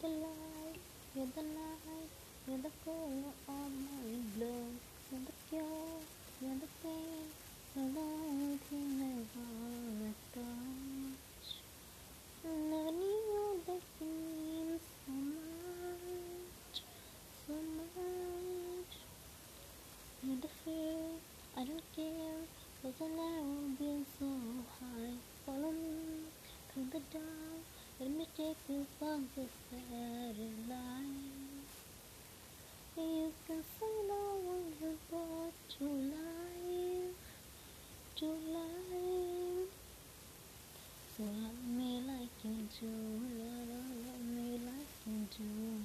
the night, you're the light, you're the color of my blood. You're the cure, you're the pain, you're the only thing I wanna touch. Never knew that you mean so much, so much. You're the fear, I don't care, cause I've never been so high. Follow me through the dark, you the fairy. You can say no one brought to life. So love me like you do, love, love, love me like you do.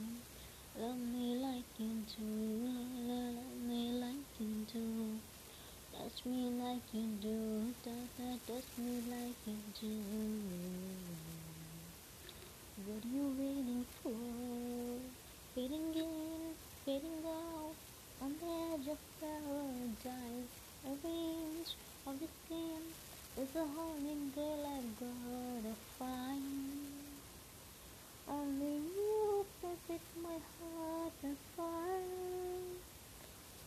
Love me like you do, love, love, love me like you do. Touch me like you do, touch, touch me like you do. What are you waiting for? Fading in, fading out, on the edge of paradise. Every inch of the skin is a holy girl I've gotta find. Only you can set my heart on fire,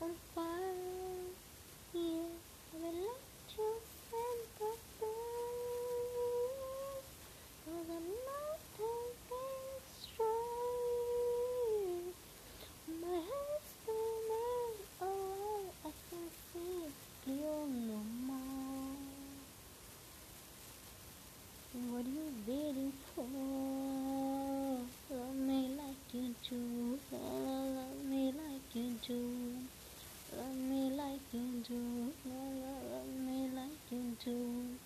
on fire. Yeah, I will let you send the best. Cause I'm not thinking straight. My head's spinning away. I can see it clear no more. What are you waiting for? Love me like you do. Love, me like you do. Love me like you do. Love, me like you do.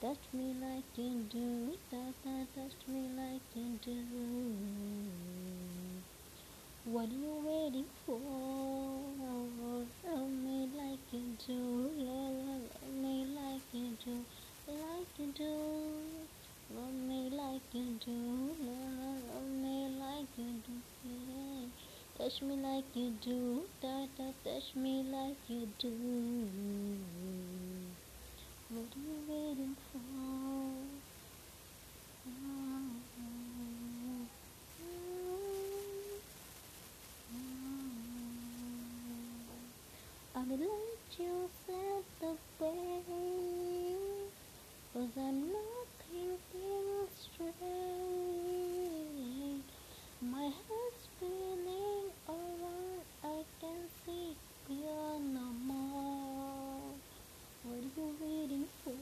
Touch me like you do. Touch, me like you do. What are you waiting for? Love me like you do. Love, love, me like you do. Like you do. Love me like you do. Love, love me like you do. Touch me like you do. Touch, touch, touch me like you do. What are you waiting for? I will let you set the way Cause I'm not thinking straight My head's spinning around I can see clear no more What are you waiting for?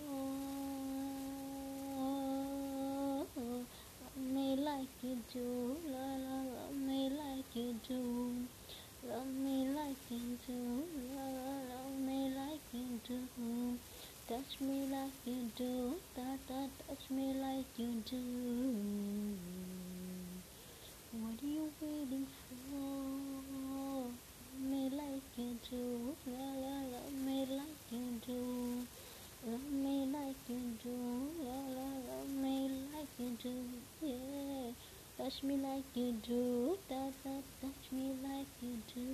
Love me like you do La la love me like you do Love me like you do, love, love, love me like you do. Touch me like you do, touch, touch, touch me like you do. What are you waiting for? Love me like you do, love, love, love me like you do. Love me like you do, love, love, love me like you do, yeah. Touch me like you do, touch, touch, touch me like you do.